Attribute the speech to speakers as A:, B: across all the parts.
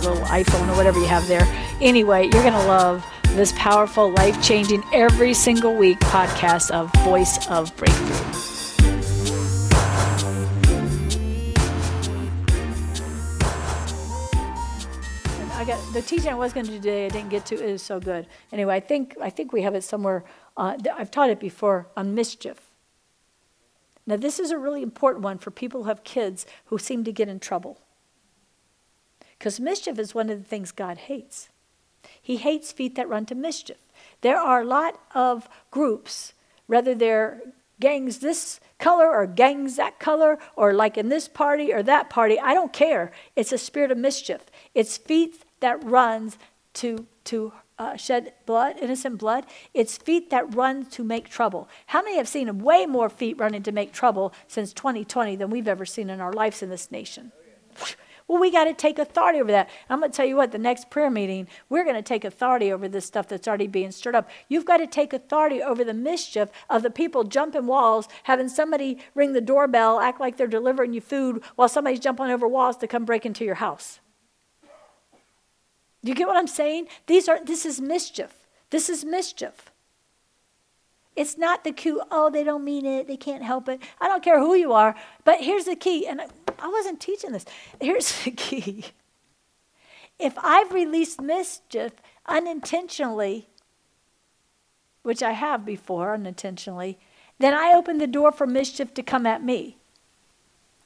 A: little iPhone or whatever you have there. Anyway, you're going to love this powerful, life changing, every single week podcast of Voice of Breakthrough. I got the teaching I was going to do today. I didn't get to. It is so good. Anyway, I think I think we have it somewhere. Uh, I've taught it before on mischief. Now, this is a really important one for people who have kids who seem to get in trouble. Because mischief is one of the things God hates. He hates feet that run to mischief. There are a lot of groups, whether they're gangs this color or gangs that color, or like in this party or that party, I don't care. It's a spirit of mischief. It's feet that runs to, to uh, shed blood, innocent blood. It's feet that run to make trouble. How many have seen way more feet running to make trouble since 2020 than we've ever seen in our lives in this nation? Well, we got to take authority over that. I'm going to tell you what, the next prayer meeting, we're going to take authority over this stuff that's already being stirred up. You've got to take authority over the mischief of the people jumping walls, having somebody ring the doorbell, act like they're delivering you food while somebody's jumping over walls to come break into your house. Do you get what I'm saying? These are this is mischief. This is mischief. It's not the cute, oh, they don't mean it, they can't help it. I don't care who you are, but here's the key, and I wasn't teaching this. Here's the key. If I've released mischief unintentionally, which I have before unintentionally, then I open the door for mischief to come at me.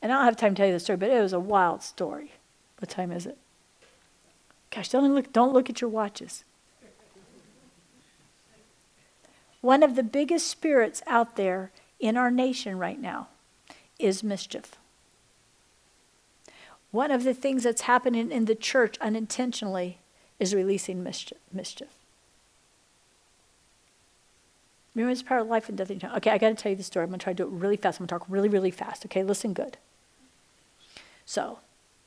A: And I don't have time to tell you the story, but it was a wild story. What time is it? Gosh, don't look, don't look at your watches. One of the biggest spirits out there in our nation right now is mischief. One of the things that's happening in the church unintentionally is releasing mischief. mischief. Remember, it's part of life and death. Okay, I got to tell you the story. I'm going to try to do it really fast. I'm going to talk really, really fast. Okay, listen good. So,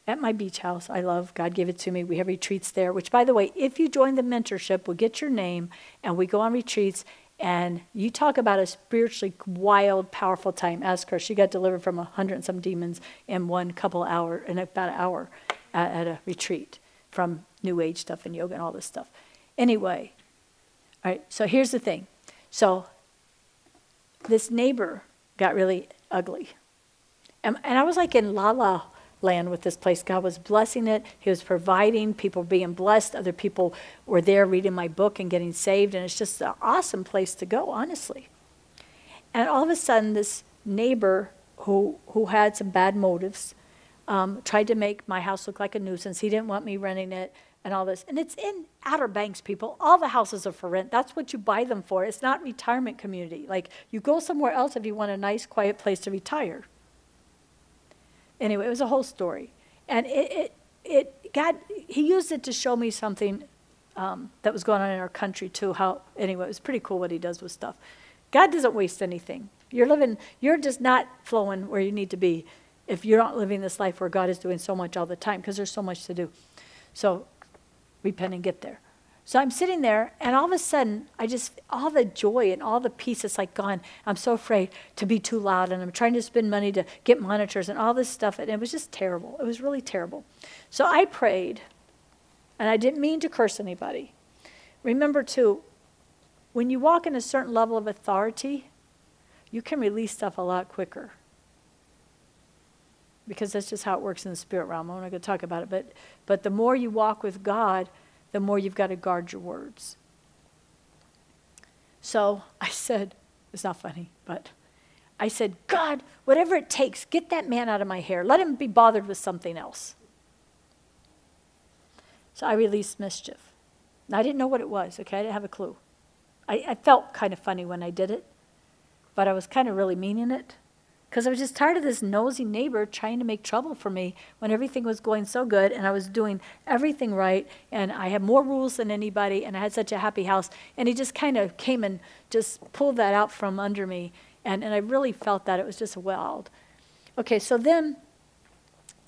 A: at my beach house, I love, God gave it to me. We have retreats there, which, by the way, if you join the mentorship, we'll get your name and we go on retreats. And you talk about a spiritually wild, powerful time. Ask her. She got delivered from a hundred and some demons in one couple hour, in about an hour at, at a retreat from New Age stuff and yoga and all this stuff. Anyway, all right, so here's the thing. So this neighbor got really ugly. And, and I was like in La La land with this place. God was blessing it. He was providing. People being blessed. Other people were there reading my book and getting saved. And it's just an awesome place to go, honestly. And all of a sudden, this neighbor who, who had some bad motives um, tried to make my house look like a nuisance. He didn't want me renting it and all this. And it's in Outer Banks, people. All the houses are for rent. That's what you buy them for. It's not retirement community. Like you go somewhere else if you want a nice, quiet place to retire. Anyway, it was a whole story. And it, it, it God, he used it to show me something um, that was going on in our country too. How, anyway, it was pretty cool what he does with stuff. God doesn't waste anything. You're living, you're just not flowing where you need to be if you're not living this life where God is doing so much all the time because there's so much to do. So repent and get there. So I'm sitting there, and all of a sudden, I just, all the joy and all the peace is like gone. I'm so afraid to be too loud, and I'm trying to spend money to get monitors and all this stuff, and it was just terrible. It was really terrible. So I prayed, and I didn't mean to curse anybody. Remember, too, when you walk in a certain level of authority, you can release stuff a lot quicker. Because that's just how it works in the spirit realm. I'm not going to talk about it, but, but the more you walk with God, the more you've got to guard your words. So I said, it's not funny, but I said, God, whatever it takes, get that man out of my hair. Let him be bothered with something else. So I released mischief. I didn't know what it was, okay? I didn't have a clue. I, I felt kind of funny when I did it, but I was kind of really meaning it. Because I was just tired of this nosy neighbor trying to make trouble for me when everything was going so good and I was doing everything right and I had more rules than anybody and I had such a happy house. And he just kind of came and just pulled that out from under me. And, and I really felt that it was just a wild. Okay, so then.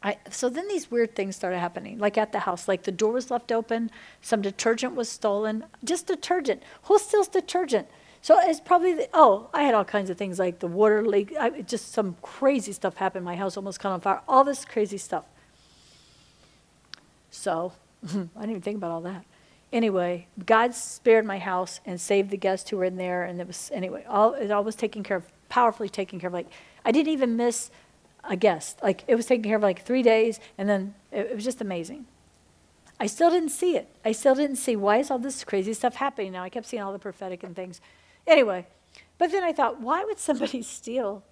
A: I, so then these weird things started happening, like at the house. Like the door was left open, some detergent was stolen. Just detergent. Who steals detergent? So it's probably, the, oh, I had all kinds of things like the water leak, I, just some crazy stuff happened. My house almost caught on fire, all this crazy stuff. So I didn't even think about all that. Anyway, God spared my house and saved the guests who were in there. And it was, anyway, all, it all was taken care of, powerfully taken care of. Like, I didn't even miss a guest. Like, it was taken care of like three days, and then it, it was just amazing. I still didn't see it. I still didn't see why is all this crazy stuff happening now. I kept seeing all the prophetic and things. Anyway, but then I thought, why would somebody steal?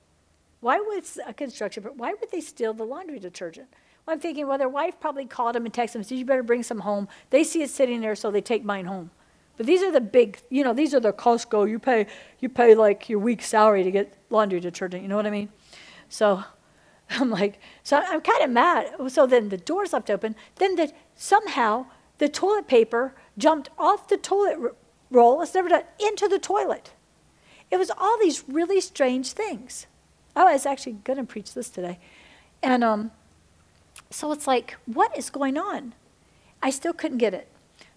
A: Why would a construction, but why would they steal the laundry detergent? Well, I'm thinking, well, their wife probably called them and texted them, said, you better bring some home. They see it sitting there, so they take mine home. But these are the big, you know, these are the Costco. You pay, you pay like your week's salary to get laundry detergent. You know what I mean? So I'm like, so I'm kind of mad. So then the door's left open. Then the, somehow the toilet paper jumped off the toilet roll, it's never done, into the toilet. It was all these really strange things. Oh, I was actually going to preach this today. And um, so it's like, what is going on? I still couldn't get it.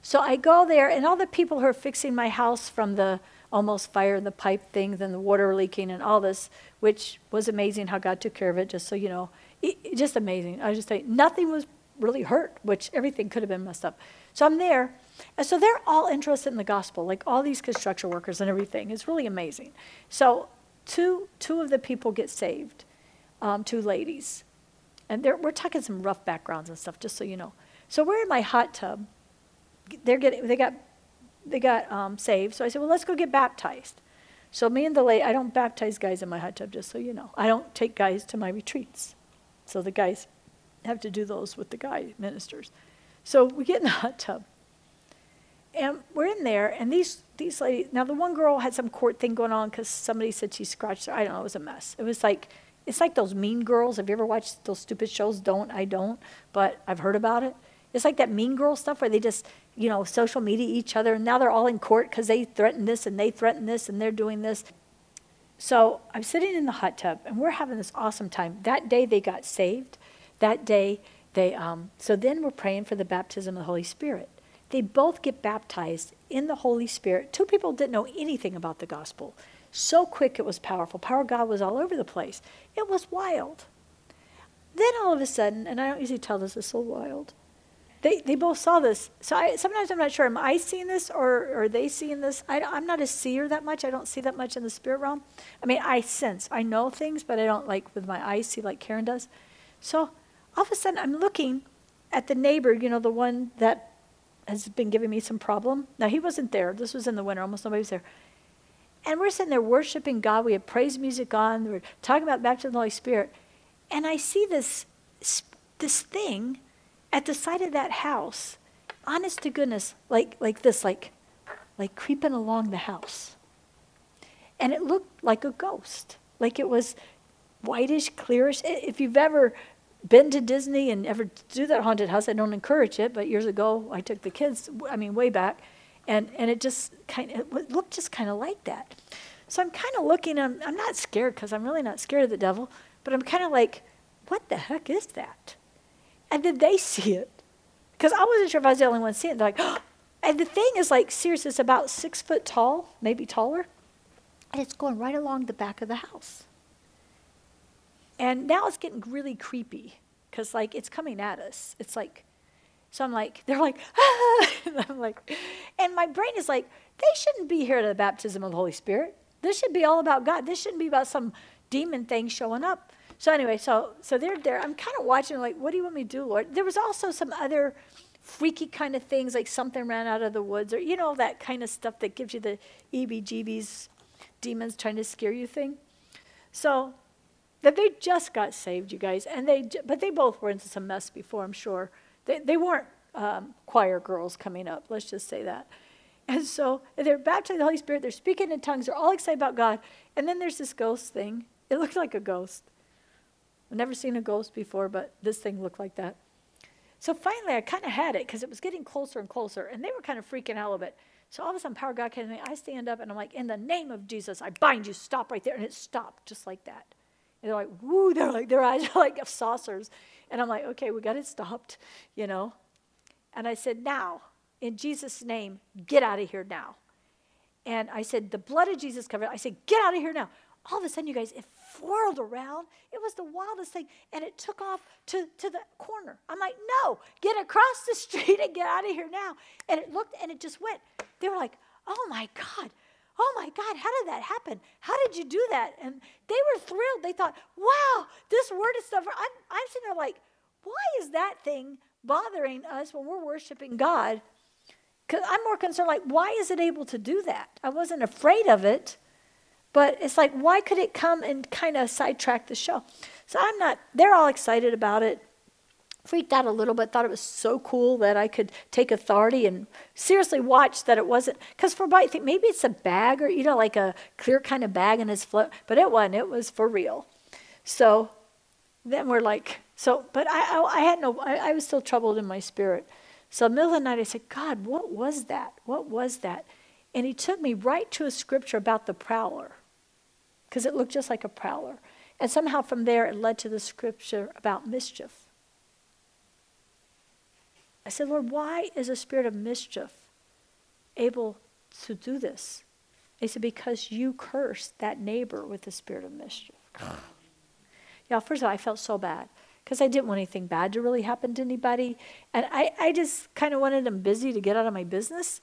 A: So I go there, and all the people who are fixing my house from the almost fire and the pipe things and the water leaking and all this, which was amazing how God took care of it, just so you know. It, just amazing. I just saying, nothing was really hurt, which everything could have been messed up. So I'm there, and so they're all interested in the gospel, like all these construction workers and everything. It's really amazing. So two, two of the people get saved, um, two ladies. And we're talking some rough backgrounds and stuff, just so you know. So we're in my hot tub. They're getting, they got, they got um, saved. So I said, well, let's go get baptized. So me and the lady, I don't baptize guys in my hot tub, just so you know. I don't take guys to my retreats. So the guys have to do those with the guy ministers. So we get in the hot tub and we're in there, and these these ladies. Now the one girl had some court thing going on because somebody said she scratched her. I don't know. It was a mess. It was like it's like those Mean Girls. Have you ever watched those stupid shows? Don't I don't, but I've heard about it. It's like that Mean Girl stuff where they just you know social media each other, and now they're all in court because they threatened this and they threatened this and they're doing this. So I'm sitting in the hot tub, and we're having this awesome time. That day they got saved. That day they um, so then we're praying for the baptism of the Holy Spirit. They both get baptized in the Holy Spirit. Two people didn't know anything about the gospel. So quick it was powerful. Power of God was all over the place. It was wild. Then all of a sudden, and I don't usually tell this, it's so wild. They, they both saw this. So I, sometimes I'm not sure, am I seeing this or, or are they seeing this? I, I'm not a seer that much. I don't see that much in the spirit realm. I mean, I sense, I know things, but I don't like with my eyes see like Karen does. So all of a sudden I'm looking at the neighbor, you know, the one that has been giving me some problem. Now, he wasn't there. This was in the winter. Almost nobody was there. And we're sitting there worshiping God. We had praise music on. We are talking about back to the Holy Spirit. And I see this, this thing at the side of that house, honest to goodness, like, like this, like, like creeping along the house. And it looked like a ghost. Like it was whitish, clearish. If you've ever been to Disney and ever do that haunted house. I don't encourage it, but years ago I took the kids. I mean, way back, and and it just kind of looked just kind of like that. So I'm kind of looking. I'm I'm not scared because I'm really not scared of the devil, but I'm kind of like, what the heck is that? And then they see it because I wasn't sure if I was the only one seeing it. They're like, oh. and the thing is like serious. It's about six foot tall, maybe taller, and it's going right along the back of the house. And now it's getting really creepy because, like, it's coming at us. It's like, so I'm like, they're like, ah! and I'm like, and my brain is like, they shouldn't be here to the baptism of the Holy Spirit. This should be all about God. This shouldn't be about some demon thing showing up. So anyway, so so they're there. I'm kind of watching, like, what do you want me to do, Lord? There was also some other freaky kind of things, like something ran out of the woods, or you know that kind of stuff that gives you the EBGBs, demons trying to scare you thing. So that they just got saved, you guys, and they but they both were into some mess before, I'm sure. They they weren't um, choir girls coming up. Let's just say that. And so they're baptized in the Holy Spirit. They're speaking in tongues. They're all excited about God. And then there's this ghost thing, It looked like a ghost. I've never seen a ghost before, but this thing looked like that. So finally, I kind of had it because it was getting closer and closer, and they were kind of freaking out a bit. So all of a sudden, power God came to me. I stand up and I'm like, in the name of Jesus, I bind you. Stop right there. And it stopped just like that. And they're like, woo, they're like, their eyes are like saucers. And I'm like, okay, we got it stopped, you know. And I said, now, in Jesus' name, get out of here now. And I said, the blood of Jesus covered. I said, get out of here now. All of a sudden, you guys, it whirled around. It was the wildest thing. And it took off to, to the corner. I'm like, no, get across the street and get out of here now. And it looked and it just went. They were like, oh my God, oh my God, how did that happen? How did you do that? And they were thrilled. They thought, wow, this word is stuff. I'm, I'm sitting there like, why is that thing bothering us when we're worshiping God? Because I'm more concerned, like, why is it able to do that? I wasn't afraid of it, but it's like, why could it come and kind of sidetrack the show? So I'm not, they're all excited about it freaked out a little bit, thought it was so cool that I could take authority and seriously watch that it wasn't. Because for I think maybe it's a bag or, you know, like a clear kind of bag in his float, but it wasn't. It was for real. So then we're like, so, but I, I, I had no, I, I was still troubled in my spirit. So middle of the night, I said, God, what was that? What was that? And he took me right to a scripture about the prowler, because it looked just like a prowler. And somehow from there, it led to the scripture about mischief. I said, Lord, why is a spirit of mischief able to do this? He said, Because you cursed that neighbor with the spirit of mischief. yeah, first of all, I felt so bad because I didn't want anything bad to really happen to anybody. And I, I just kind of wanted them busy to get out of my business.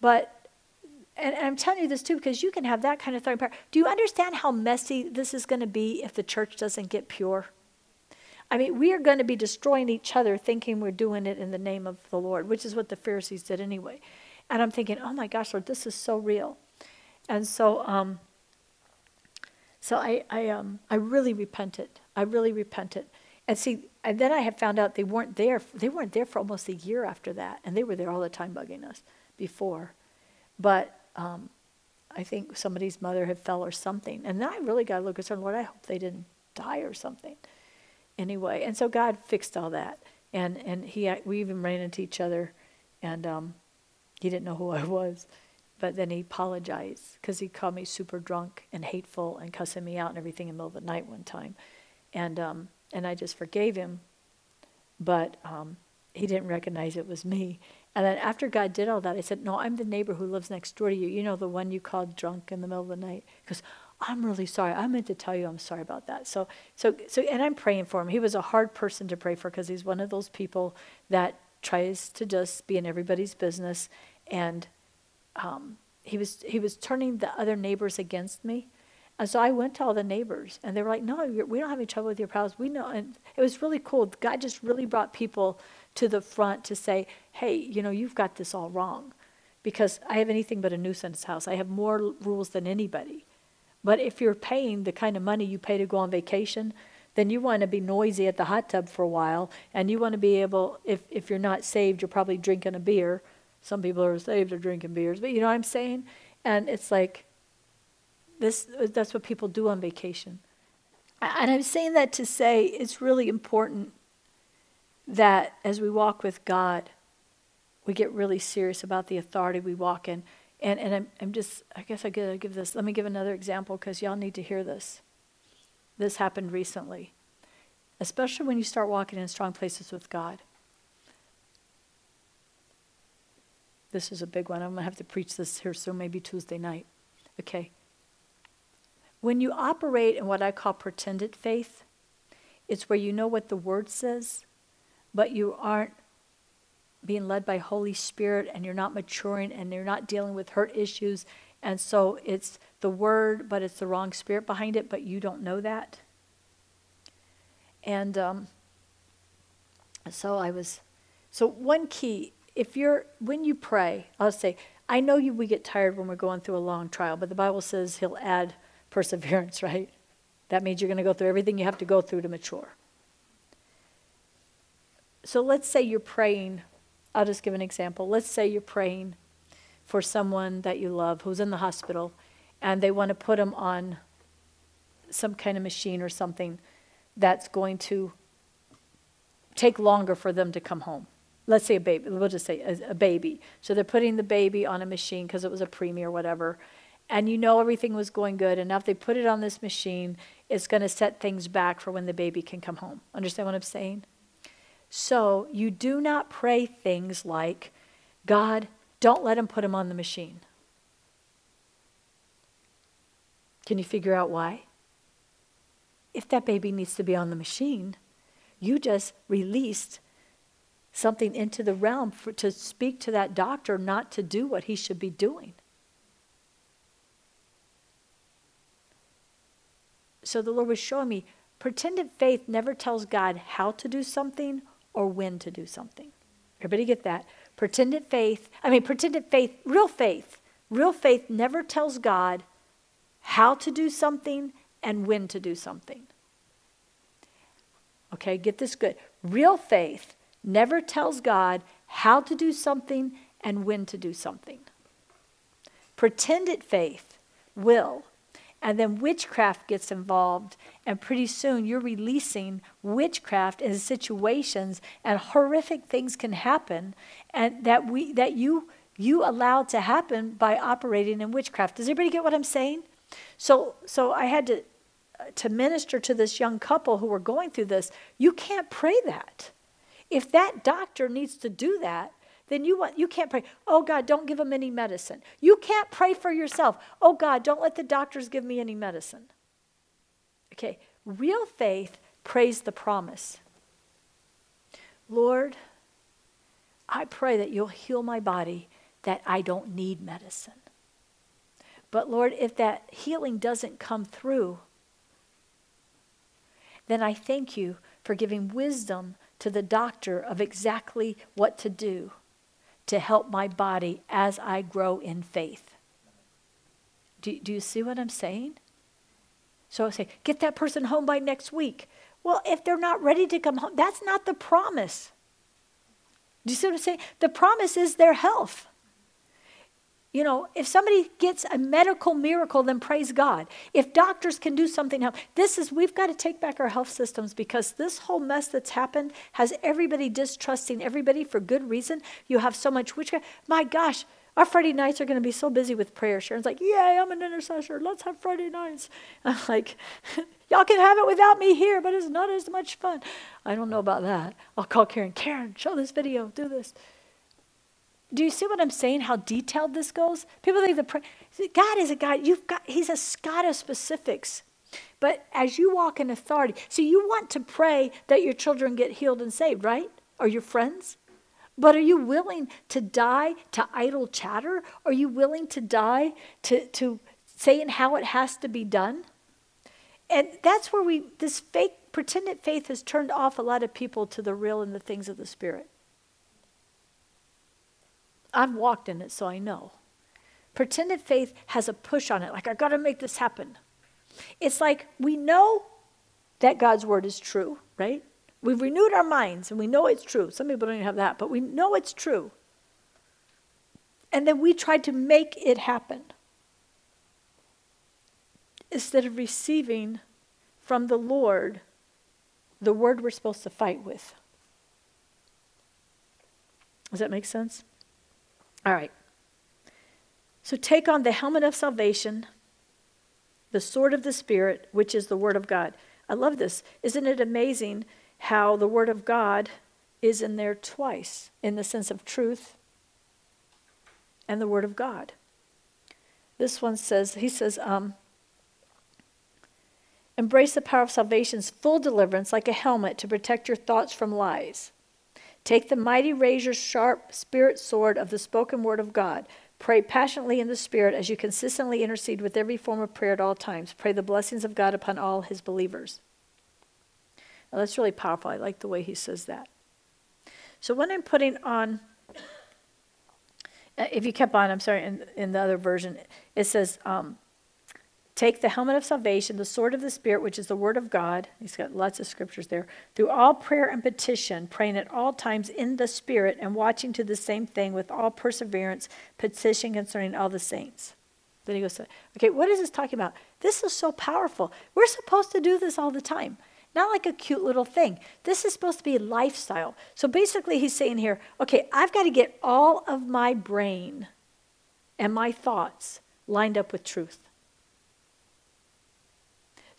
A: But, and, I'm telling you this too because you can have that kind of authority power. Do you understand how messy this is going to be if the church doesn't get pure? I mean, we are going to be destroying each other thinking we're doing it in the name of the Lord, which is what the Pharisees did anyway. And I'm thinking, oh my gosh, Lord, this is so real. And so, um, so I, I, um, I really repented. I really repented. And see, and then I had found out they weren't there. They weren't there for almost a year after that, and they were there all the time bugging us before. But um, I think somebody's mother had fell or something, and then I really got to a little concerned. Lord, I hope they didn't die or something anyway. And so God fixed all that. And, and he, we even ran into each other, and um, he didn't know who I was. But then he apologized because he called me super drunk and hateful and cussing me out and everything in the middle of the night one time. And, um, and I just forgave him, but um, he didn't recognize it was me. And then after God did all that, I said, No, I'm the neighbor who lives next door to you. You know, the one you called drunk in the middle of the night. Because I'm really sorry. I meant to tell you I'm sorry about that. So, so, so, and I'm praying for him. He was a hard person to pray for because he's one of those people that tries to just be in everybody's business, and um, he was he was turning the other neighbors against me. And so I went to all the neighbors, and they were like, "No, we don't have any trouble with your pals. We know." And it was really cool. God just really brought people to the front to say, "Hey, you know, you've got this all wrong," because I have anything but a nuisance house. I have more rules than anybody. But if you're paying the kind of money you pay to go on vacation, then you want to be noisy at the hot tub for a while, and you want to be able, if, if you're not saved, you're probably drinking a beer. Some people are saved are drinking beers, but you know what I'm saying? And it's like, this, that's what people do on vacation. And I'm saying that to say it's really important that as we walk with God, we get really serious about the authority we walk in. And, and I'm, I'm just, I guess I gotta give this, let me give another example because y'all need to hear this. This happened recently, especially when you start walking in strong places with God. This is a big one. I'm to have to preach this here soon, maybe Tuesday night. Okay. When you operate in what I call pretended faith, it's where you know what the word says, but you aren't being led by Holy Spirit and you're not maturing and you're not dealing with hurt issues. And so it's the word, but it's the wrong spirit behind it, but you don't know that. And um, so I was, so one key, if you're, when you pray, I'll say, I know you, we get tired when we're going through a long trial, but the Bible says he'll add perseverance, right? That means you're going to go through everything you have to go through to mature. So let's say you're praying I'll just give an example. Let's say you're praying for someone that you love who's in the hospital and they want to put them on some kind of machine or something that's going to take longer for them to come home. Let's say a baby, we'll just say a, a baby. So they're putting the baby on a machine because it was a preemie or whatever, and you know everything was going good. And now if they put it on this machine, it's going to set things back for when the baby can come home. Understand what I'm saying? So you do not pray things like, God, don't let him put him on the machine. Can you figure out why? If that baby needs to be on the machine, you just released something into the realm for, to speak to that doctor not to do what he should be doing. So the Lord was showing me pretended faith never tells God how to do something or when to do something. Everybody get that? Pretended faith, I mean, pretended faith, real faith, real faith never tells God how to do something and when to do something. Okay, get this good. Real faith never tells God how to do something and when to do something. Pretended faith will and then witchcraft gets involved, and pretty soon you're releasing witchcraft in situations, and horrific things can happen, and that we that you you allowed to happen by operating in witchcraft. Does everybody get what I'm saying? So so I had to to minister to this young couple who were going through this. You can't pray that. If that doctor needs to do that, then you want you can't pray oh god don't give them any medicine. You can't pray for yourself oh god don't let the doctors give me any medicine. Okay real faith prays the promise. Lord i pray that you'll heal my body that i don't need medicine. But lord if that healing doesn't come through then i thank you for giving wisdom to the doctor of exactly what to do to help my body as I grow in faith. Do, do you see what I'm saying? So I say, get that person home by next week. Well, if they're not ready to come home, that's not the promise. Do you see what I'm saying? The promise is their health. You know, if somebody gets a medical miracle, then praise God. If doctors can do something else, this is, we've got to take back our health systems because this whole mess that's happened has everybody distrusting everybody for good reason. You have so much witchcraft. My gosh, our Friday nights are going to be so busy with prayer. Sharon's like, Yay, I'm an intercessor. Let's have Friday nights. I'm like, Y'all can have it without me here, but it's not as much fun. I don't know about that. I'll call Karen. Karen, show this video. Do this. Do you see what I'm saying? How detailed this goes? People think the God is a God. You've got. He's a God of specifics. But as you walk in authority, see, you want to pray that your children get healed and saved, right? Or your friends. But are you willing to die to idle chatter? Are you willing to die to, to saying how it has to be done? And that's where we, this fake, pretended faith has turned off a lot of people to the real and the things of the Spirit. I've walked in it, so I know. Pretended faith has a push on it, like, I got to make this happen. It's like we know that God's word is true, right? We've renewed our minds and we know it's true. Some people don't even have that, but we know it's true. And then we try to make it happen instead of receiving from the Lord the word we're supposed to fight with. Does that make sense? All right. So take on the helmet of salvation, the sword of the Spirit, which is the Word of God. I love this. Isn't it amazing how the Word of God is in there twice in the sense of truth and the Word of God? This one says, he says, um, embrace the power of salvation's full deliverance like a helmet to protect your thoughts from lies. Take the mighty razor sharp spirit sword of the spoken word of God. Pray passionately in the Spirit as you consistently intercede with every form of prayer at all times. Pray the blessings of God upon all his believers. Now, that's really powerful. I like the way he says that. So when I'm putting on, uh, if you kept on, I'm sorry, in, in the other version, it says, um, Take the helmet of salvation, the sword of the Spirit, which is the word of God. He's got lots of scriptures there. Through all prayer and petition, praying at all times in the Spirit and watching to the same thing with all perseverance, petition concerning all the saints. Then he goes, okay, what is this talking about? This is so powerful. We're supposed to do this all the time. Not like a cute little thing. This is supposed to be lifestyle. So basically, he's saying here, okay, I've got to get all of my brain and my thoughts lined up with truth.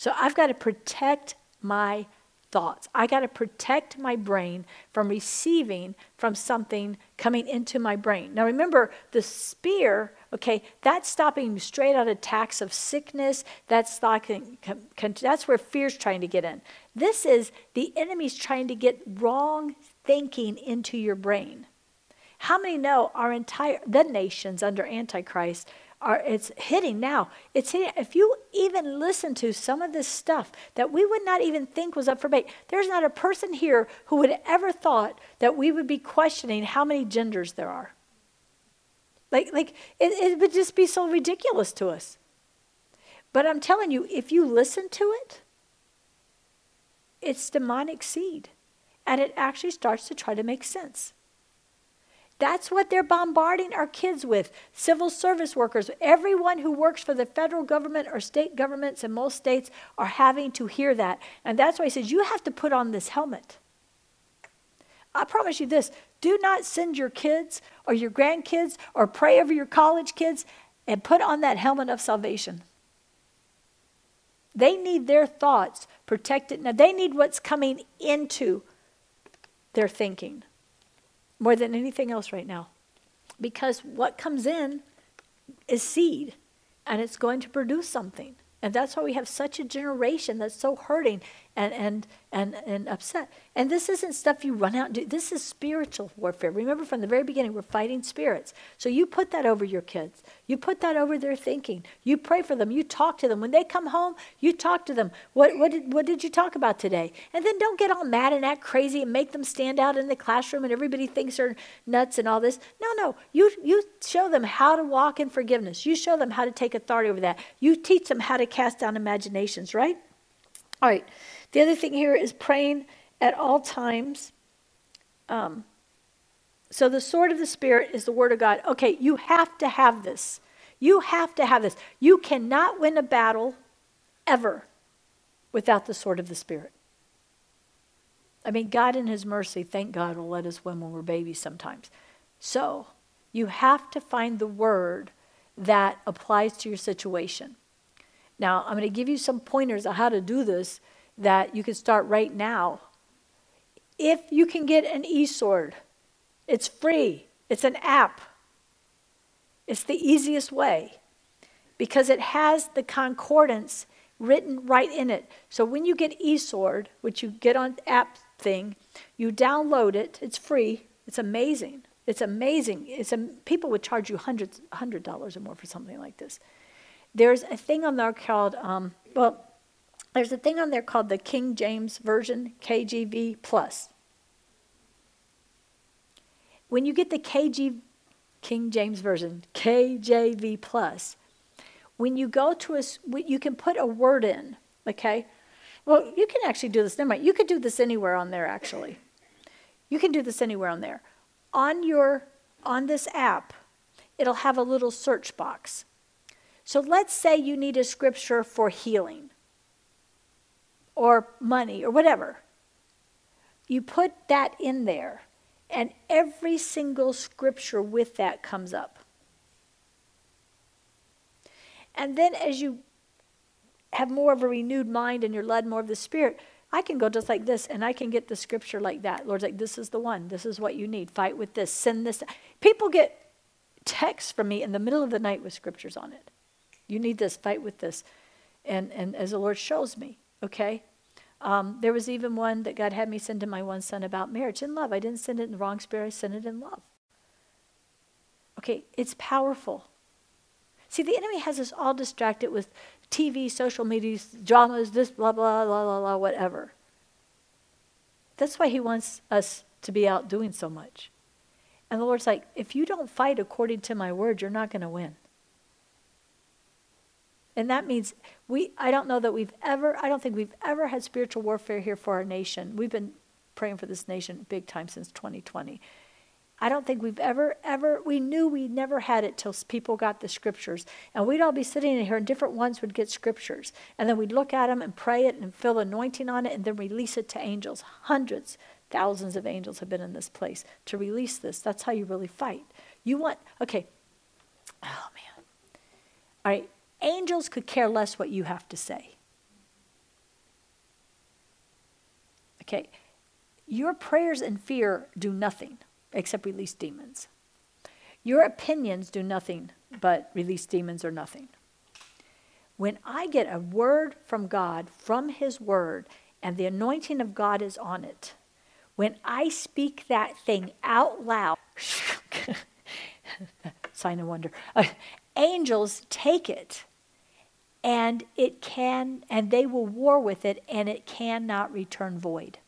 A: So I've got to protect my thoughts. I got to protect my brain from receiving from something coming into my brain. Now remember, the spear, okay, that's stopping straight out attacks of sickness. That's stopping, that's where fear's trying to get in. This is the enemy's trying to get wrong thinking into your brain. How many know our entire the nations under Antichrist are it's hitting now. It's hitting. If you even listen to some of this stuff that we would not even think was up for debate, there's not a person here who would ever thought that we would be questioning how many genders there are. Like, like it, it would just be so ridiculous to us. But I'm telling you, if you listen to it, it's demonic seed. And it actually starts to try to make sense. That's what they're bombarding our kids with. Civil service workers, everyone who works for the federal government or state governments in most states are having to hear that. And that's why he says, you have to put on this helmet. I promise you this do not send your kids or your grandkids or pray over your college kids and put on that helmet of salvation. They need their thoughts protected. Now, they need what's coming into their thinking more than anything else right now. Because what comes in is seed, and it's going to produce something. And that's why we have such a generation that's so hurting and, and, and, and upset. And this isn't stuff you run out and do. This is spiritual warfare. Remember from the very beginning, we're fighting spirits. So you put that over your kids. You put that over their thinking. You pray for them. You talk to them. When they come home, you talk to them. What, what, did, what did you talk about today? And then don't get all mad and act crazy and make them stand out in the classroom and everybody thinks they're nuts and all this. No, no. You, you show them how to walk in forgiveness. You show them how to take authority over that. You teach them how to cast down imaginations, right? All right. The other thing here is praying at all times. Um, so the sword of the Spirit is the Word of God. Okay, you have to have this. You have to have this. You cannot win a battle ever without the sword of the Spirit. I mean, God in His mercy, thank God, will let us win when we're babies sometimes. So you have to find the word that applies to your situation. Now, I'm going to give you some pointers on how to do this that you can start right now. If you can get an e-sword, it's free. It's an app. It's the easiest way because it has the concordance written right in it. So when you get eSword, which you get on app thing, you download it. It's free. It's amazing. It's amazing. It's a, people would charge you hundreds, hundred dollars or more for something like this. There's a thing on there called, um, well, there's a thing on there called the King James Version, KJV Plus. When you get the KG, King James Version, KJV Plus, when you go to a, you can put a word in, okay? Well, you can actually do this. Never mind. You could do this anywhere on there, actually. You can do this anywhere on there. On your, on this app, it'll have a little search box. So let's say you need a scripture for healing or money or whatever. You put that in there, and every single scripture with that comes up. And then as you have more of a renewed mind and you're led more of the Spirit, I can go just like this and I can get the scripture like that. Lord's like, this is the one. This is what you need. Fight with this. Send this. People get texts from me in the middle of the night with scriptures on it. You need this. Fight with this. And, and as the Lord shows me, okay? Um, there was even one that God had me send to my one son about marriage in love. I didn't send it in the wrong spirit, I sent it in love. Okay, it's powerful. See, the enemy has us all distracted with TV, social media, dramas, this, blah, blah, blah, blah, blah, whatever. That's why he wants us to be out doing so much. And the Lord's like, if you don't fight according to my word, you're not going to win. And that means we, I don't know that we've ever, I don't think we've ever had spiritual warfare here for our nation. We've been praying for this nation big time since 2020. I don't think we've ever, ever, we knew we never had it till people got the scriptures. And we'd all be sitting in here and different ones would get scriptures. And then we'd look at them and pray it and feel anointing on it and then release it to angels. Hundreds, thousands of angels have been in this place to release this. That's how you really fight. You want, okay, oh man. All right, angels could care less what you have to say. Okay, your prayers and fear do nothing except release demons. Your opinions do nothing but release demons or nothing. When I get a word from God, from His word, and the anointing of God is on it, when I speak that thing out loud, sign of wonder, uh, angels take it and it can, and they will war with it, and it cannot return void.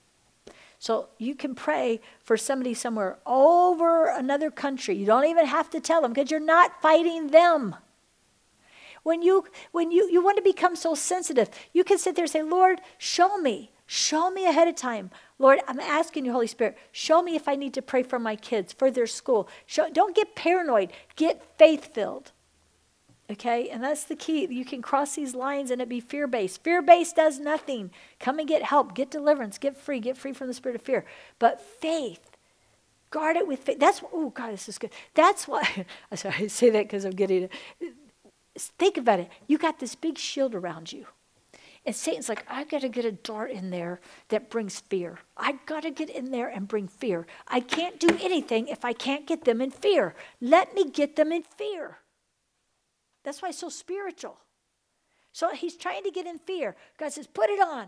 A: So you can pray for somebody somewhere over another country. You don't even have to tell them because you're not fighting them. When you when you, you want to become so sensitive, you can sit there and say, Lord, show me. Show me ahead of time. Lord, I'm asking you, Holy Spirit, show me if I need to pray for my kids, for their school. Show, don't get paranoid. Get faith filled. Okay, and that's the key. You can cross these lines and it be fear based. Fear based does nothing. Come and get help, get deliverance, get free, get free from the spirit of fear. But faith, guard it with faith. That's oh God, this is good. That's why sorry, I say that because I'm getting it. Think about it. You got this big shield around you. And Satan's like, I've got to get a dart in there that brings fear. I've got to get in there and bring fear. I can't do anything if I can't get them in fear. Let me get them in fear. That's why it's so spiritual. So he's trying to get in fear. God says, put it on.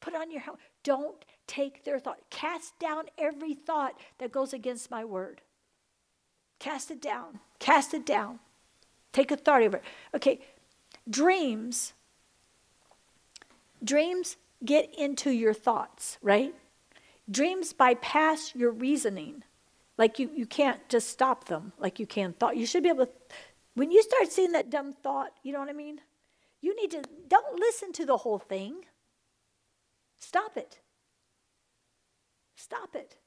A: Put on your helmet. Don't take their thought. Cast down every thought that goes against my word. Cast it down. Cast it down. Take authority over it. Okay, dreams. Dreams get into your thoughts, right? Dreams bypass your reasoning. Like you, you can't just stop them like you can thought. You should be able to when you start seeing that dumb thought, you know what I mean? You need to, don't listen to the whole thing. Stop it. Stop it.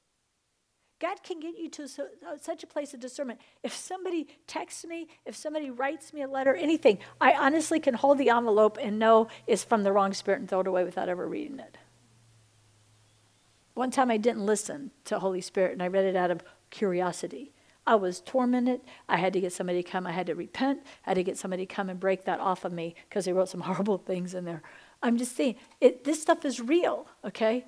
A: God can get you to so, uh, such a place of discernment. If somebody texts me, if somebody writes me a letter, anything, I honestly can hold the envelope and know it's from the wrong spirit and throw it away without ever reading it. One time I didn't listen to Holy Spirit and I read it out of curiosity. I was tormented. I had to get somebody to come. I had to repent. I had to get somebody to come and break that off of me because they wrote some horrible things in there. I'm just saying, it, this stuff is real, okay?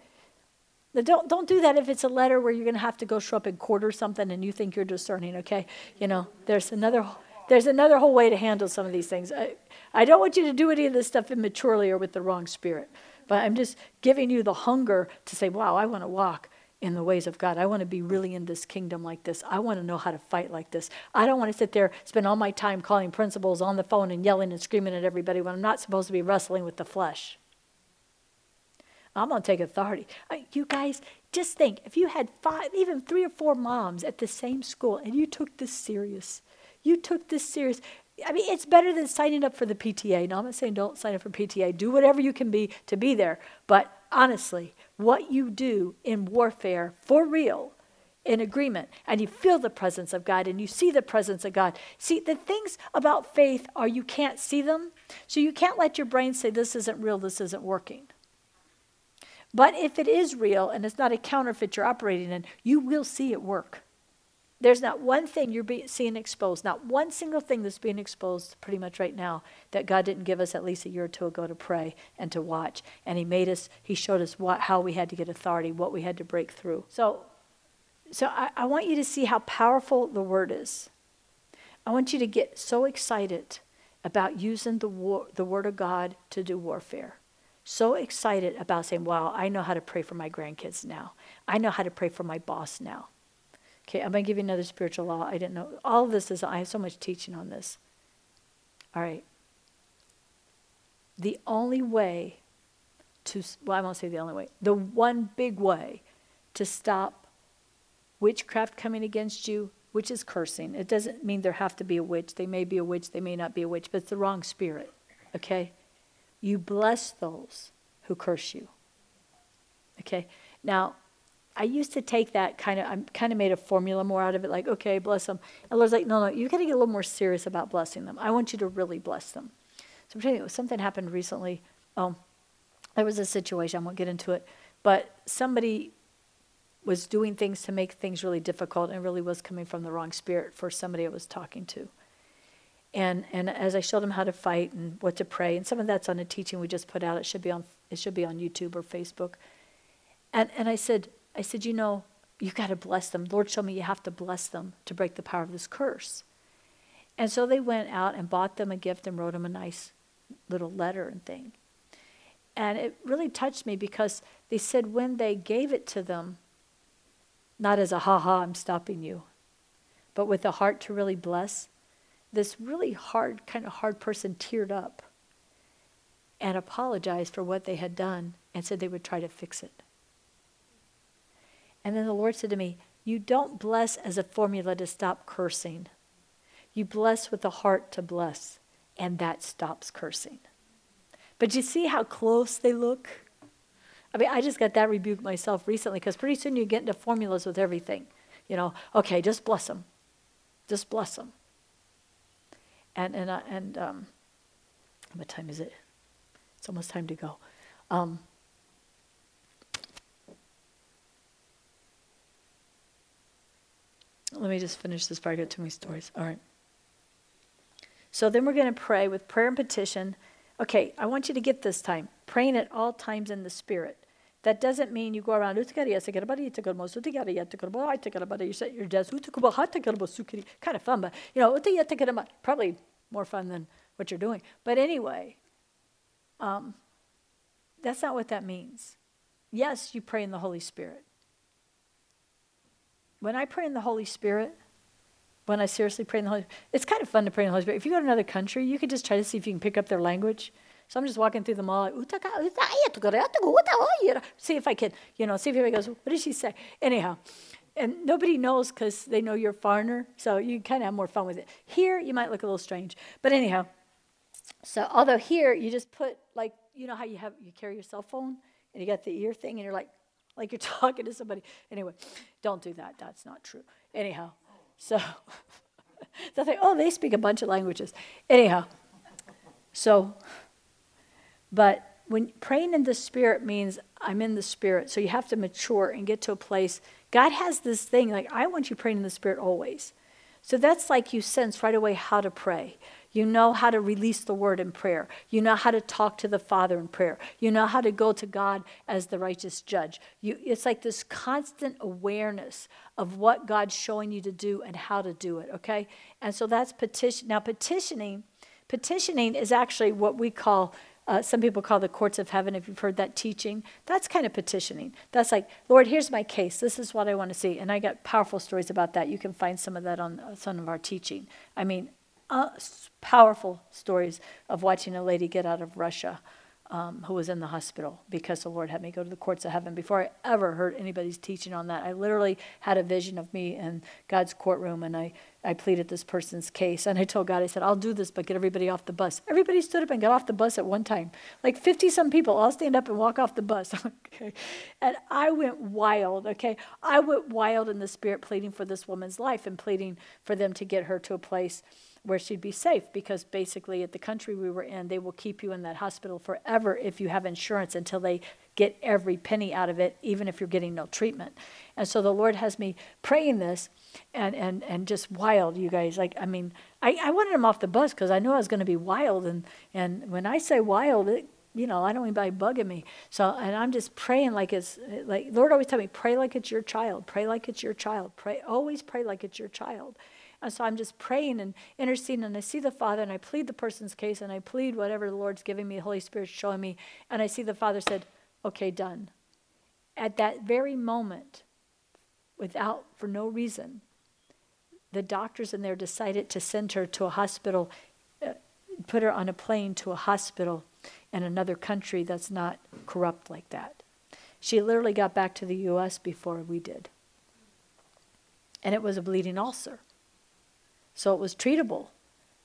A: Now don't, don't do that if it's a letter where you're going to have to go show up in court or something and you think you're discerning, okay? You know, there's another, there's another whole way to handle some of these things. I, I don't want you to do any of this stuff immaturely or with the wrong spirit. But I'm just giving you the hunger to say, wow, I want to walk in the ways of God. I want to be really in this kingdom like this. I want to know how to fight like this. I don't want to sit there, spend all my time calling principals on the phone and yelling and screaming at everybody when I'm not supposed to be wrestling with the flesh. I'm going to take authority. You guys, just think if you had five, even three or four moms at the same school and you took this serious, you took this serious. I mean, it's better than signing up for the PTA. Now, I'm not saying don't sign up for PTA. Do whatever you can be to be there. But honestly, what you do in warfare for real in agreement and you feel the presence of God and you see the presence of God. See, the things about faith are you can't see them, so you can't let your brain say, This isn't real, this isn't working. But if it is real and it's not a counterfeit you're operating in, you will see it work. There's not one thing you're seeing exposed, not one single thing that's being exposed pretty much right now that God didn't give us at least a year or two ago to pray and to watch. And He made us, He showed us what, how we had to get authority, what we had to break through. So, so I, I want you to see how powerful the Word is. I want you to get so excited about using the, war, the Word of God to do warfare. So excited about saying, wow, I know how to pray for my grandkids now. I know how to pray for my boss now. Okay, I'm going to give you another spiritual law. I didn't know. All this is, I have so much teaching on this. All right. The only way to, well, I won't say the only way, the one big way to stop witchcraft coming against you, which is cursing. It doesn't mean there have to be a witch. They may be a witch, they may not be a witch, but it's the wrong spirit. Okay? You bless those who curse you. Okay? Now, I used to take that kind of, I kind of made a formula more out of it, like, okay, bless them. And Lord's like, no, no, you got to get a little more serious about blessing them. I want you to really bless them. So I'm telling you, something happened recently. Um, there was a situation, I won't get into it, but somebody was doing things to make things really difficult and really was coming from the wrong spirit for somebody I was talking to. And and as I showed them how to fight and what to pray, and some of that's on a teaching we just put out. It should be on it should be on YouTube or Facebook. And and I said, I said, you know, you got to bless them. Lord showed me you have to bless them to break the power of this curse. And so they went out and bought them a gift and wrote them a nice little letter and thing. And it really touched me because they said when they gave it to them, not as a ha ha, I'm stopping you, but with a heart to really bless, this really hard, kind of hard person teared up and apologized for what they had done and said they would try to fix it. And then the Lord said to me, You don't bless as a formula to stop cursing. You bless with a heart to bless, and that stops cursing. But you see how close they look? I mean, I just got that rebuke myself recently because pretty soon you get into formulas with everything. You know, okay, just bless them. Just bless them. And, and, uh, and um, what time is it? It's almost time to go. Um, let me just finish this before I get too many stories. All right. So then we're going to pray with prayer and petition. Okay, I want you to get this time praying at all times in the Spirit. That doesn't mean you go around, you your kind of fun, but you know, probably more fun than what you're doing. But anyway, um, that's not what that means. Yes, you pray in the Holy Spirit when I pray in the Holy Spirit, when I seriously pray in the Holy Spirit, it's kind of fun to pray in the Holy Spirit. If you go to another country, you could just try to see if you can pick up their language. So I'm just walking through the mall, like, see if I can, you know, see if anybody goes, what did she say? Anyhow, and nobody knows because they know you're a foreigner, so you kind of have more fun with it. Here, you might look a little strange, but anyhow, so although here you just put like, you know how you have you carry your cell phone and you got the ear thing and you're like like you're talking to somebody. Anyway, don't do that. That's not true. Anyhow, so they think, oh, they speak a bunch of languages. Anyhow, so, but when praying in the Spirit means I'm in the Spirit, so you have to mature and get to a place. God has this thing, like, I want you praying in the Spirit always. So that's like you sense right away how to pray. You know how to release the word in prayer. You know how to talk to the Father in prayer. You know how to go to God as the righteous judge. You, it's like this constant awareness of what God's showing you to do and how to do it, okay? And so that's petition. Now, petitioning, petitioning is actually what we call uh, some people call the courts of heaven, if you've heard that teaching. That's kind of petitioning. That's like, Lord, here's my case. This is what I want to see. And I got powerful stories about that. You can find some of that on some of our teaching. I mean, uh, powerful stories of watching a lady get out of Russia um, who was in the hospital because the Lord had me go to the courts of heaven. Before I ever heard anybody's teaching on that, I literally had a vision of me in God's courtroom and I, I pleaded this person's case. And I told God, I said, I'll do this, but get everybody off the bus. Everybody stood up and got off the bus at one time. Like 50 some people all stand up and walk off the bus. okay. And I went wild, okay? I went wild in the spirit pleading for this woman's life and pleading for them to get her to a place where she'd be safe because basically at the country we were in they will keep you in that hospital forever if you have insurance until they get every penny out of it even if you're getting no treatment and so the lord has me praying this and and and just wild you guys like i mean i, I wanted him off the bus because i knew i was going to be wild and and when i say wild it, you know, I don't anybody bugging me. So, and I'm just praying like it's like Lord always tell me, pray like it's your child, pray like it's your child, pray always pray like it's your child. And so I'm just praying and interceding, and I see the Father, and I plead the person's case, and I plead whatever the Lord's giving me, the Holy Spirit's showing me, and I see the Father said, Okay, done. At that very moment, without, for no reason, the doctors in there decided to send her to a hospital, uh, put her on a plane to a hospital in another country that's not corrupt like that. She literally got back to the U.S. before we did. And it was a bleeding ulcer. So it was treatable,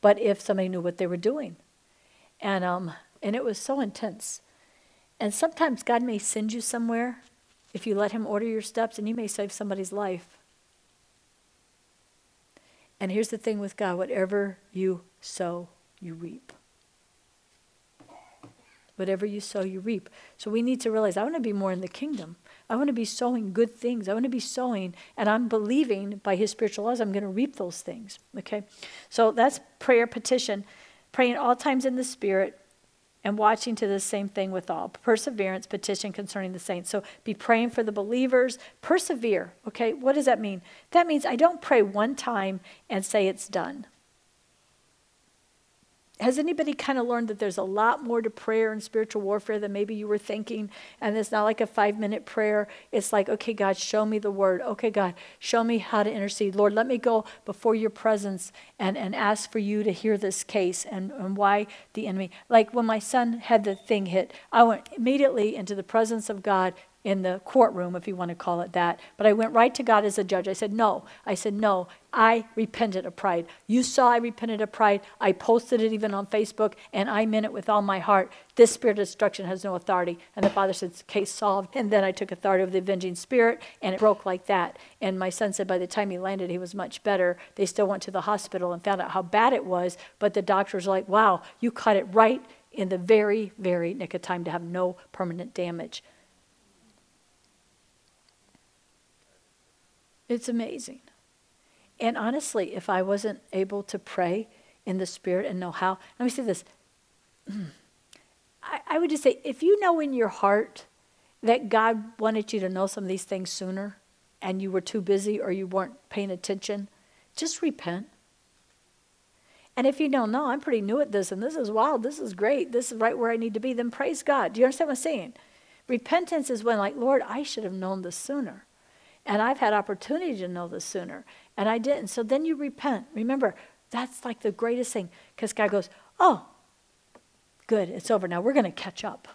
A: but if somebody knew what they were doing. And, um, and it was so intense. And sometimes God may send you somewhere if you let Him order your steps, and you may save somebody's life. And here's the thing with God whatever you sow, you reap. Whatever you sow, you reap. So we need to realize I want to be more in the kingdom. I want to be sowing good things. I want to be sowing, and I'm believing by His spiritual laws, I'm going to reap those things. Okay? So that's prayer petition. Praying all times in the Spirit and watching to the same thing with all. Perseverance, petition concerning the saints. So be praying for the believers. Persevere. Okay? What does that mean? That means I don't pray one time and say it's done has anybody kind of learned that there's a lot more to prayer and spiritual warfare than maybe you were thinking? And it's not like a five minute prayer. It's like, okay, God, show me the word. Okay, God, show me how to intercede. Lord, let me go before your presence and, and ask for you to hear this case and, and why the enemy. Like when my son had the thing hit, I went immediately into the presence of God in the courtroom, if you want to call it that. But I went right to God as a judge. I said, No. I said, No. I repented of pride. You saw I repented of pride. I posted it even on Facebook, and I meant it with all my heart. This spirit of destruction has no authority. And the father said, Case solved. And then I took authority over the avenging spirit, and it broke like that. And my son said by the time he landed, he was much better. They still went to the hospital and found out how bad it was, but the doctors were like, Wow, you cut it right in the very, very nick of time to have no permanent damage. It's amazing. And honestly, if I wasn't able to pray in the Spirit and know how, let me say this. I, I would just say if you know in your heart that God wanted you to know some of these things sooner and you were too busy or you weren't paying attention, just repent. And if you don't know, I'm pretty new at this and this is wild, this is great, this is right where I need to be, then praise God. Do you understand what I'm saying? Repentance is when, like, Lord, I should have known this sooner. And I've had opportunity to know this sooner, and I didn't. So then you repent. Remember, that's like the greatest thing because God goes, Oh, good, it's over. Now we're going to catch up.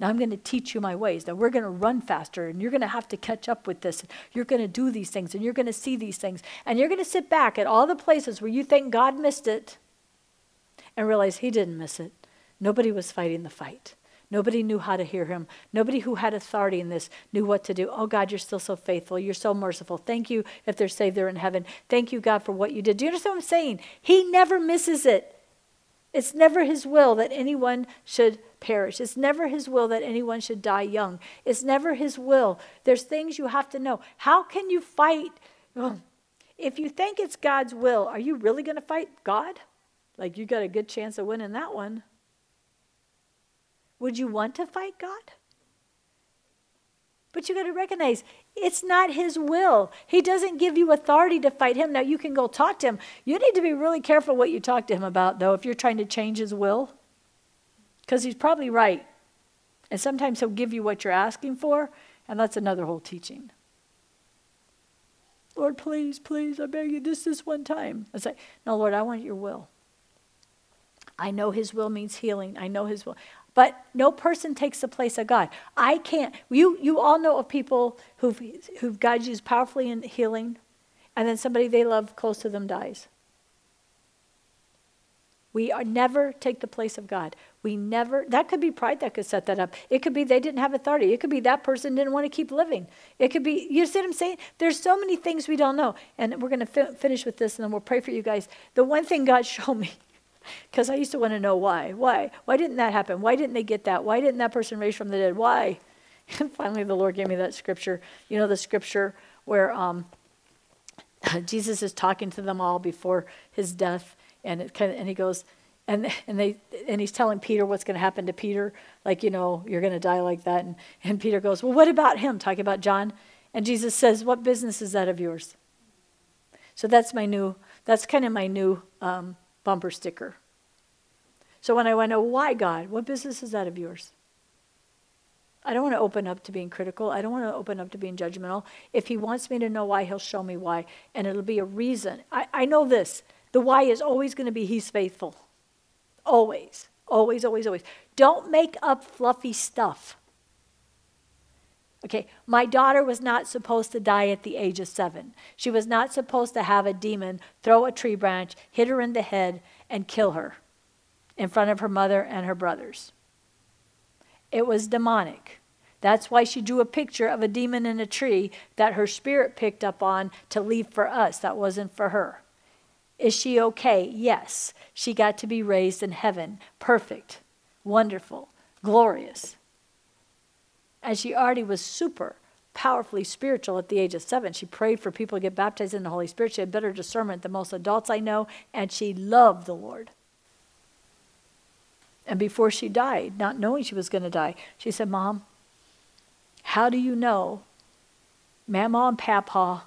A: Now I'm going to teach you my ways. Now we're going to run faster, and you're going to have to catch up with this. You're going to do these things, and you're going to see these things. And you're going to sit back at all the places where you think God missed it and realize He didn't miss it. Nobody was fighting the fight. Nobody knew how to hear him. Nobody who had authority in this knew what to do. Oh, God, you're still so faithful. You're so merciful. Thank you if they're saved, they're in heaven. Thank you, God, for what you did. Do you understand what I'm saying? He never misses it. It's never his will that anyone should perish. It's never his will that anyone should die young. It's never his will. There's things you have to know. How can you fight? If you think it's God's will, are you really going to fight God? Like you got a good chance of winning that one. Would you want to fight God? But you got to recognize it's not his will. He doesn't give you authority to fight him. Now you can go talk to him. You need to be really careful what you talk to him about, though, if you're trying to change his will. Because he's probably right. And sometimes he'll give you what you're asking for, and that's another whole teaching. Lord, please, please, I beg you, this this one time. I say, no, Lord, I want your will. I know his will means healing. I know his will. But no person takes the place of God. I can't. You, you all know of people who've, who've God used powerfully in healing, and then somebody they love close to them dies. We are never take the place of God. We never, that could be pride that could set that up. It could be they didn't have authority. It could be that person didn't want to keep living. It could be, you see what I'm saying? There's so many things we don't know. And we're going to fi- finish with this and then we'll pray for you guys. The one thing God showed me because I used to want to know why. Why? Why didn't that happen? Why didn't they get that? Why didn't that person raise from the dead? Why? And finally, the Lord gave me that scripture. You know, the scripture where um, Jesus is talking to them all before his death, and it kind of, and he goes, and and they and he's telling Peter what's going to happen to Peter, like you know you're going to die like that, and and Peter goes, well, what about him? Talking about John, and Jesus says, what business is that of yours? So that's my new. That's kind of my new. Um, bumper sticker. So when I went, oh, why God? What business is that of yours? I don't want to open up to being critical. I don't want to open up to being judgmental. If he wants me to know why, he'll show me why. And it'll be a reason. I, I know this. The why is always going to be he's faithful. Always. Always, always, always. Don't make up fluffy stuff. Okay, my daughter was not supposed to die at the age of seven. She was not supposed to have a demon throw a tree branch, hit her in the head, and kill her in front of her mother and her brothers. It was demonic. That's why she drew a picture of a demon in a tree that her spirit picked up on to leave for us. That wasn't for her. Is she okay? Yes. She got to be raised in heaven. Perfect, wonderful, glorious. And she already was super powerfully spiritual at the age of seven. She prayed for people to get baptized in the Holy Spirit. She had better discernment than most adults I know, and she loved the Lord. And before she died, not knowing she was going to die, she said, Mom, how do you know Mama and Papa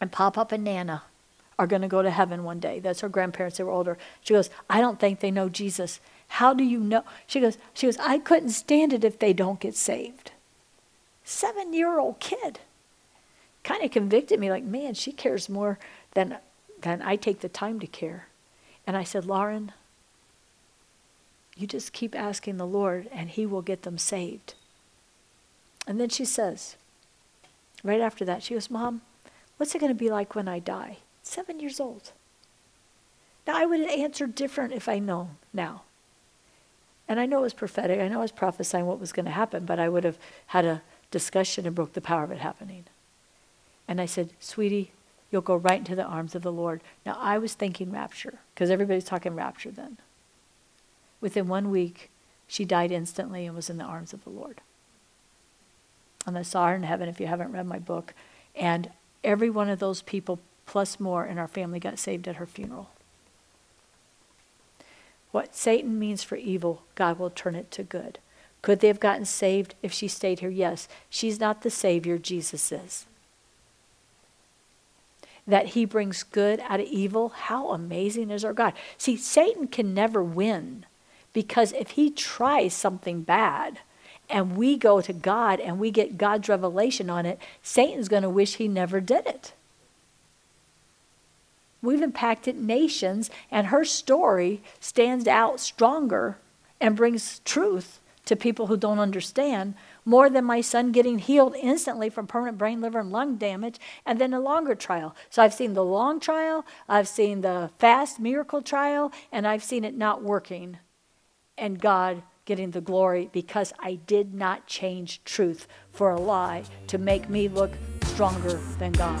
A: and Papa and Nana are going to go to heaven one day? That's her grandparents, they were older. She goes, I don't think they know Jesus. How do you know? She goes, she goes, I couldn't stand it if they don't get saved. Seven year old kid. Kind of convicted me like, man, she cares more than, than I take the time to care. And I said, Lauren, you just keep asking the Lord and He will get them saved. And then she says, right after that, she goes, Mom, what's it going to be like when I die? Seven years old. Now, I would have answered different if I know now. And I know it was prophetic. I know I was prophesying what was going to happen, but I would have had a discussion and broke the power of it happening. And I said, Sweetie, you'll go right into the arms of the Lord. Now, I was thinking rapture, because everybody's talking rapture then. Within one week, she died instantly and was in the arms of the Lord. And I saw her in heaven if you haven't read my book. And every one of those people, plus more and our family, got saved at her funeral. What Satan means for evil, God will turn it to good. Could they have gotten saved if she stayed here? Yes. She's not the Savior, Jesus is. That he brings good out of evil, how amazing is our God? See, Satan can never win because if he tries something bad, and we go to God and we get God's revelation on it, Satan's going to wish he never did it. We've impacted nations, and her story stands out stronger and brings truth to people who don't understand more than my son getting healed instantly from permanent brain, liver, and lung damage, and then a longer trial. So I've seen the long trial, I've seen the fast miracle trial, and I've seen it not working. And God getting the glory because I did not change truth for a lie to make me look stronger than God.